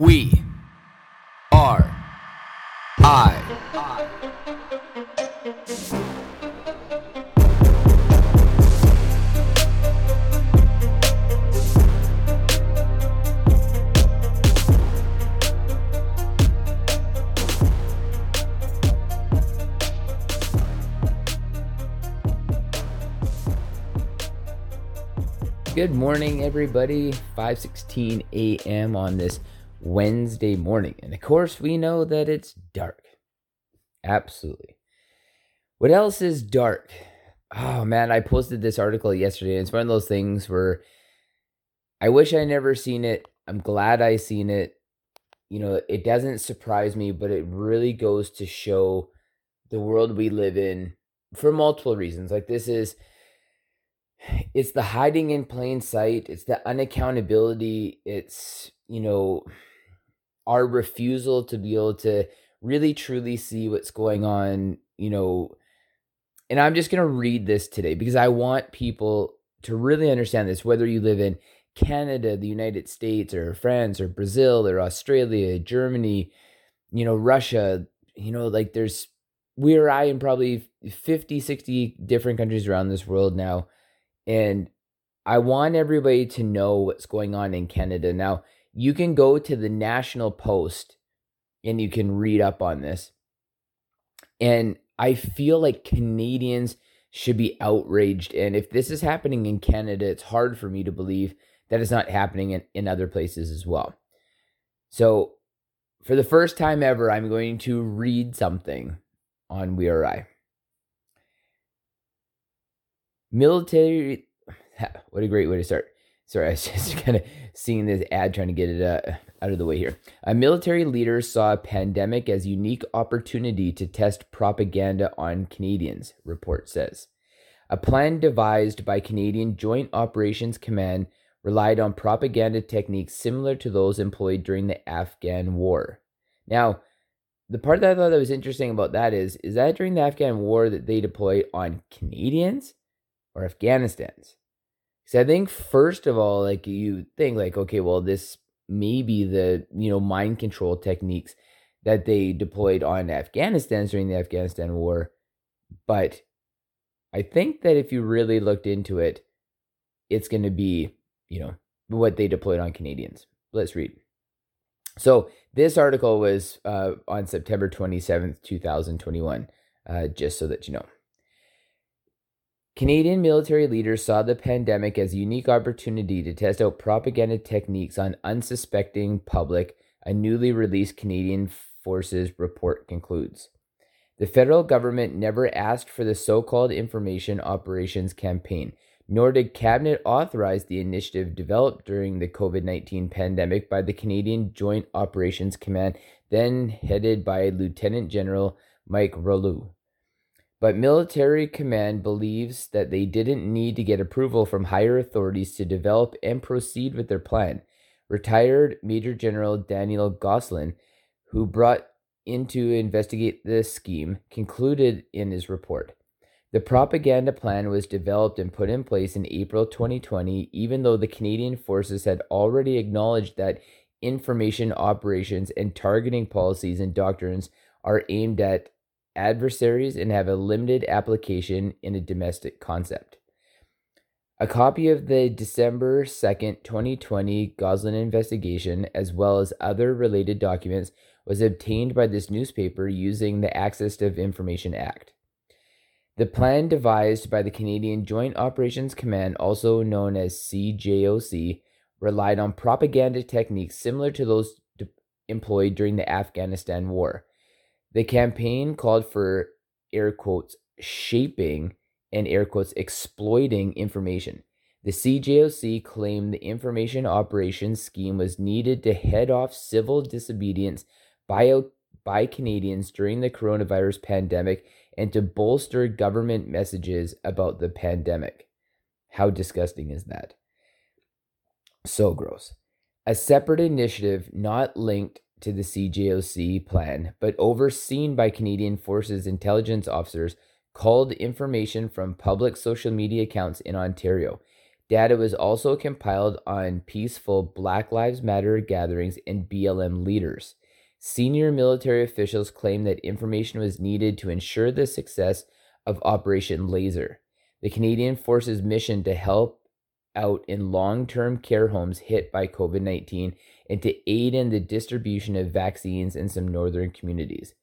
We are I. Good morning, everybody. 5:16 a.m. on this Wednesday morning, and of course, we know that it's dark. Absolutely. What else is dark? Oh man, I posted this article yesterday. It's one of those things where I wish I never seen it. I'm glad I seen it. You know, it doesn't surprise me, but it really goes to show the world we live in for multiple reasons. Like this is it's the hiding in plain sight it's the unaccountability it's you know our refusal to be able to really truly see what's going on you know and i'm just going to read this today because i want people to really understand this whether you live in canada the united states or france or brazil or australia germany you know russia you know like there's we are i in probably 50 60 different countries around this world now and I want everybody to know what's going on in Canada. Now, you can go to the National Post and you can read up on this. And I feel like Canadians should be outraged. And if this is happening in Canada, it's hard for me to believe that it's not happening in, in other places as well. So, for the first time ever, I'm going to read something on We Are I. Military, what a great way to start. Sorry, I was just kind of seeing this ad trying to get it uh, out of the way here. A military leader saw a pandemic as unique opportunity to test propaganda on Canadians, report says. A plan devised by Canadian Joint Operations Command relied on propaganda techniques similar to those employed during the Afghan War. Now, the part that I thought that was interesting about that is is that during the Afghan War that they deployed on Canadians or Afghanistan's. So I think first of all, like you think like, okay, well, this may be the you know mind control techniques that they deployed on Afghanistan during the Afghanistan war, but I think that if you really looked into it, it's going to be you know what they deployed on Canadians. Let's read. So this article was uh, on September twenty seventh, two thousand twenty one. Uh, just so that you know. Canadian military leaders saw the pandemic as a unique opportunity to test out propaganda techniques on unsuspecting public, a newly released Canadian Forces report concludes. The federal government never asked for the so called Information Operations Campaign, nor did Cabinet authorize the initiative developed during the COVID 19 pandemic by the Canadian Joint Operations Command, then headed by Lieutenant General Mike Rouleau. But military command believes that they didn't need to get approval from higher authorities to develop and proceed with their plan. Retired Major General Daniel Gosselin, who brought in to investigate this scheme, concluded in his report. The propaganda plan was developed and put in place in April 2020, even though the Canadian forces had already acknowledged that information operations and targeting policies and doctrines are aimed at adversaries and have a limited application in a domestic concept. A copy of the December 2nd, 2020 Gosselin investigation, as well as other related documents, was obtained by this newspaper using the Access to Information Act. The plan devised by the Canadian Joint Operations Command, also known as CJOC, relied on propaganda techniques similar to those employed during the Afghanistan War. The campaign called for air quotes shaping and air quotes exploiting information. The CJOC claimed the information operations scheme was needed to head off civil disobedience by, by Canadians during the coronavirus pandemic and to bolster government messages about the pandemic. How disgusting is that? So gross. A separate initiative not linked to the CJOC plan, but overseen by Canadian Forces intelligence officers, called information from public social media accounts in Ontario. Data was also compiled on peaceful Black Lives Matter gatherings and BLM leaders. Senior military officials claimed that information was needed to ensure the success of Operation Laser, the Canadian Forces' mission to help out in long term care homes hit by COVID 19 and to aid in the distribution of vaccines in some northern communities.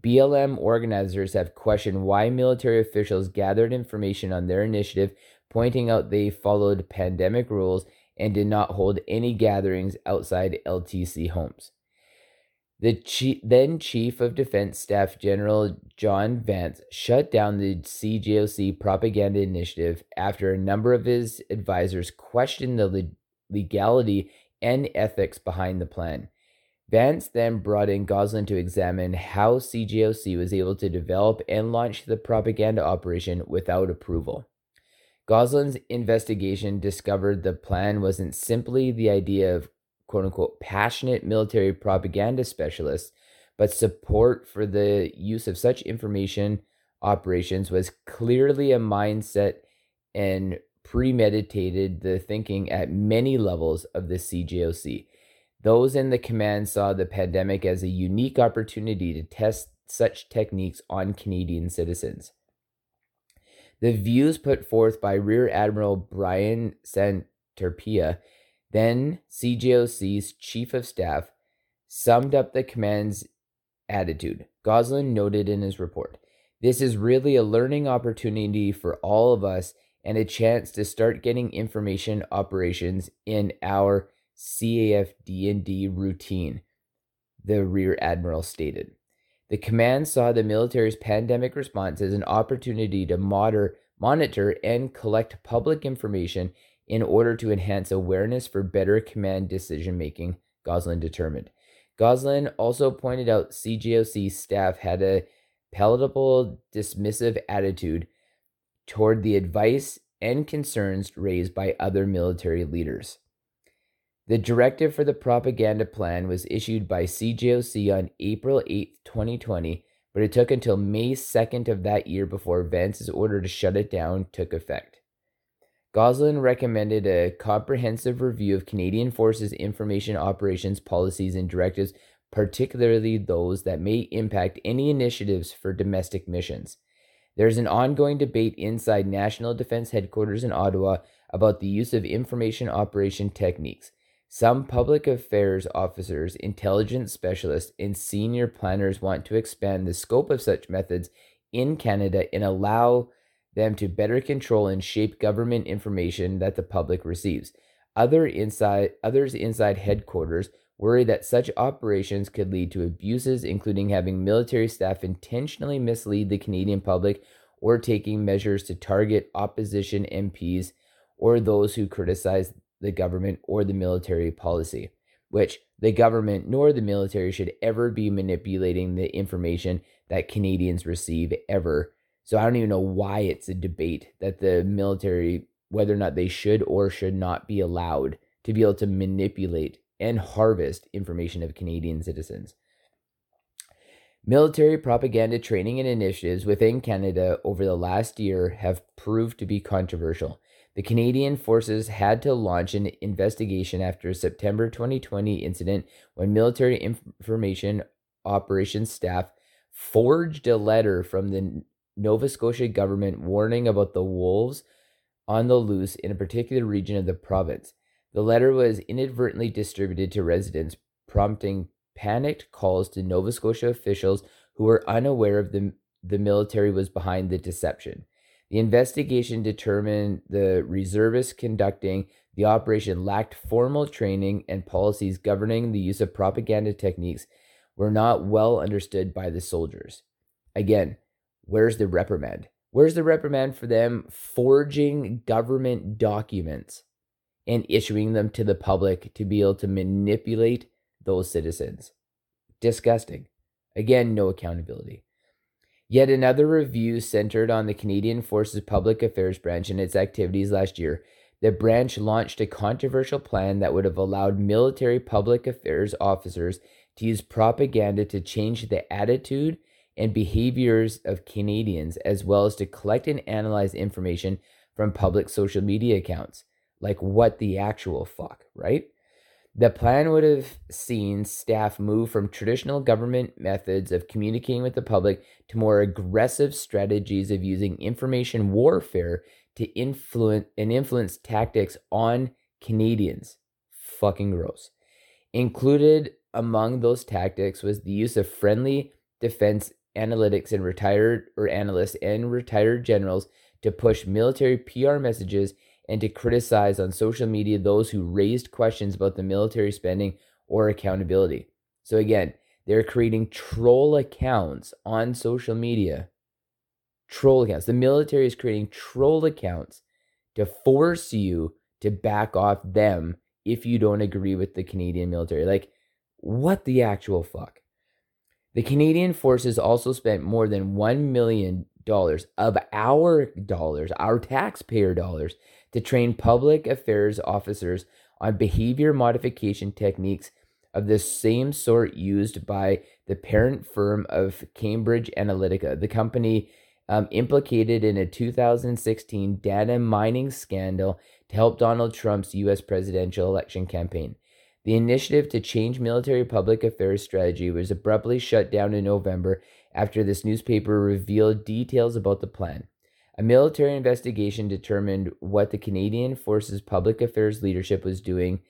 BLM organizers have questioned why military officials gathered information on their initiative, pointing out they followed pandemic rules and did not hold any gatherings outside LTC homes. The chief, then Chief of Defense Staff General John Vance shut down the CJOC propaganda initiative after a number of his advisors questioned the legality and ethics behind the plan. Vance then brought in Gosselin to examine how CJOC was able to develop and launch the propaganda operation without approval. Gosselin's investigation discovered the plan wasn't simply the idea of quote unquote passionate military propaganda specialists, but support for the use of such information operations was clearly a mindset and premeditated the thinking at many levels of the CJOC. Those in the command saw the pandemic as a unique opportunity to test such techniques on Canadian citizens. The views put forth by Rear Admiral Brian Santarpia then CJOC's chief of staff summed up the command's attitude. Gosselin noted in his report This is really a learning opportunity for all of us and a chance to start getting information operations in our CAFD&D routine, the Rear Admiral stated. The command saw the military's pandemic response as an opportunity to moder, monitor and collect public information in order to enhance awareness for better command decision making, Gosselin determined. Gosselin also pointed out CJOC staff had a palatable dismissive attitude toward the advice and concerns raised by other military leaders. The directive for the propaganda plan was issued by CJOC on April 8, 2020, but it took until May 2nd of that year before Vance's order to shut it down took effect. Gosselin recommended a comprehensive review of Canadian Forces information operations policies and directives, particularly those that may impact any initiatives for domestic missions. There is an ongoing debate inside National Defense Headquarters in Ottawa about the use of information operation techniques. Some public affairs officers, intelligence specialists, and senior planners want to expand the scope of such methods in Canada and allow them to better control and shape government information that the public receives. Other inside, others inside headquarters worry that such operations could lead to abuses, including having military staff intentionally mislead the Canadian public or taking measures to target opposition MPs or those who criticize the government or the military policy, which the government nor the military should ever be manipulating the information that Canadians receive ever so I don't even know why it's a debate that the military, whether or not they should or should not be allowed to be able to manipulate and harvest information of Canadian citizens. Military propaganda training and initiatives within Canada over the last year have proved to be controversial. The Canadian Forces had to launch an investigation after a September 2020 incident when military information operations staff forged a letter from the Nova Scotia government warning about the wolves on the loose in a particular region of the province. The letter was inadvertently distributed to residents, prompting panicked calls to Nova Scotia officials who were unaware of the, the military was behind the deception. The investigation determined the reservists conducting the operation lacked formal training and policies governing the use of propaganda techniques were not well understood by the soldiers. Again, Where's the reprimand? Where's the reprimand for them forging government documents and issuing them to the public to be able to manipulate those citizens? Disgusting. Again, no accountability. Yet another review centered on the Canadian Forces Public Affairs Branch and its activities last year. The branch launched a controversial plan that would have allowed military public affairs officers to use propaganda to change the attitude and behaviors of Canadians, as well as to collect and analyze information from public social media accounts. Like, what the actual fuck, right? The plan would have seen staff move from traditional government methods of communicating with the public to more aggressive strategies of using information warfare to influence and influence tactics on Canadians. Fucking gross. Included among those tactics was the use of friendly defense analytics and retired or analysts and retired generals to push military PR messages and to criticize on social media those who raised questions about the military spending or accountability. So, again, they're creating troll accounts on social media. Troll accounts. The military is creating troll accounts to force you to back off them if you don't agree with the Canadian military. Like, what the actual fuck? The Canadian forces also spent more than $1 million of our dollars, our taxpayer dollars, to train public affairs officers on behavior modification techniques of the same sort used by the parent firm of Cambridge Analytica, the company um, implicated in a 2016 data mining scandal to help Donald Trump's U.S. presidential election campaign. The initiative to change military public affairs strategy was abruptly shut down in November after this newspaper revealed details about the plan. A military investigation determined what the Canadian Forces public affairs leadership was doing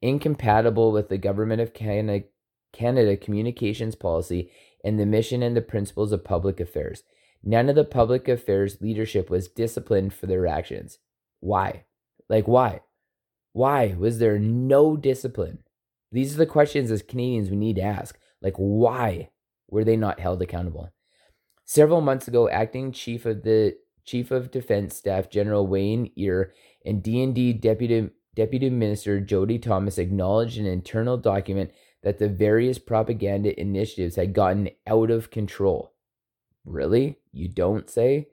incompatible with the Government of Canada, Canada communications policy and the mission and the principles of public affairs. None of the public affairs leadership was disciplined for their actions. Why? Like, why? Why was there no discipline? These are the questions as Canadians we need to ask. Like, why were they not held accountable? Several months ago, acting chief of the Chief of Defense Staff General Wayne Eyre and DND Deputy Deputy Minister Jody Thomas acknowledged in an internal document that the various propaganda initiatives had gotten out of control. Really? You don't say?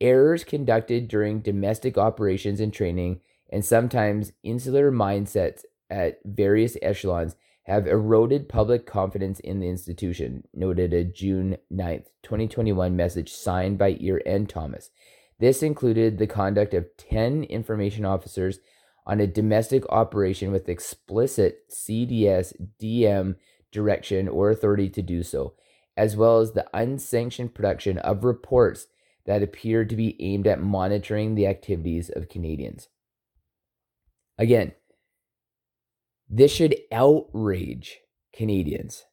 Errors conducted during domestic operations and training, and sometimes insular mindsets at various echelons have eroded public confidence in the institution, noted a June 9th, 2021 message signed by Eyre and Thomas. This included the conduct of 10 information officers on a domestic operation with explicit CDS DM direction or authority to do so, as well as the unsanctioned production of reports that appeared to be aimed at monitoring the activities of Canadians. Again, this should outrage Canadians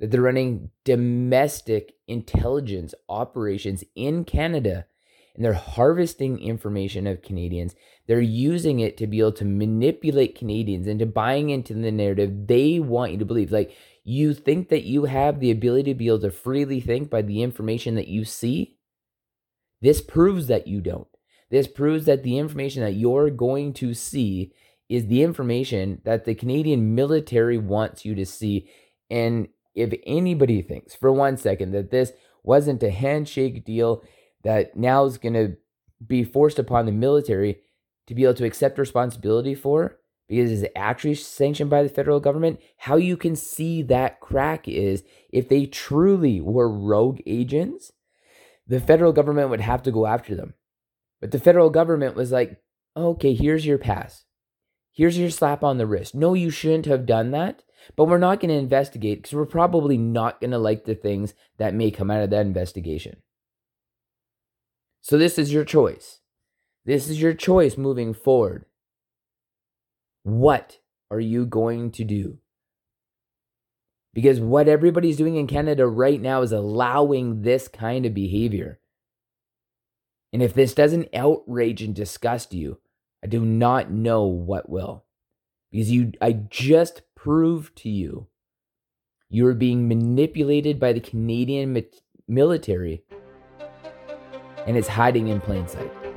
that they're running domestic intelligence operations in Canada and they're harvesting information of Canadians. They're using it to be able to manipulate Canadians into buying into the narrative they want you to believe. Like, you think that you have the ability to be able to freely think by the information that you see? This proves that you don't. This proves that the information that you're going to see is the information that the Canadian military wants you to see. And if anybody thinks for one second that this wasn't a handshake deal that now is going to be forced upon the military to be able to accept responsibility for because it's actually sanctioned by the federal government, how you can see that crack is if they truly were rogue agents, the federal government would have to go after them. But the federal government was like, okay, here's your pass. Here's your slap on the wrist. No, you shouldn't have done that, but we're not going to investigate because we're probably not going to like the things that may come out of that investigation. So, this is your choice. This is your choice moving forward. What are you going to do? Because what everybody's doing in Canada right now is allowing this kind of behavior. And if this doesn't outrage and disgust you, I do not know what will. Because you I just proved to you you are being manipulated by the Canadian military and it's hiding in plain sight.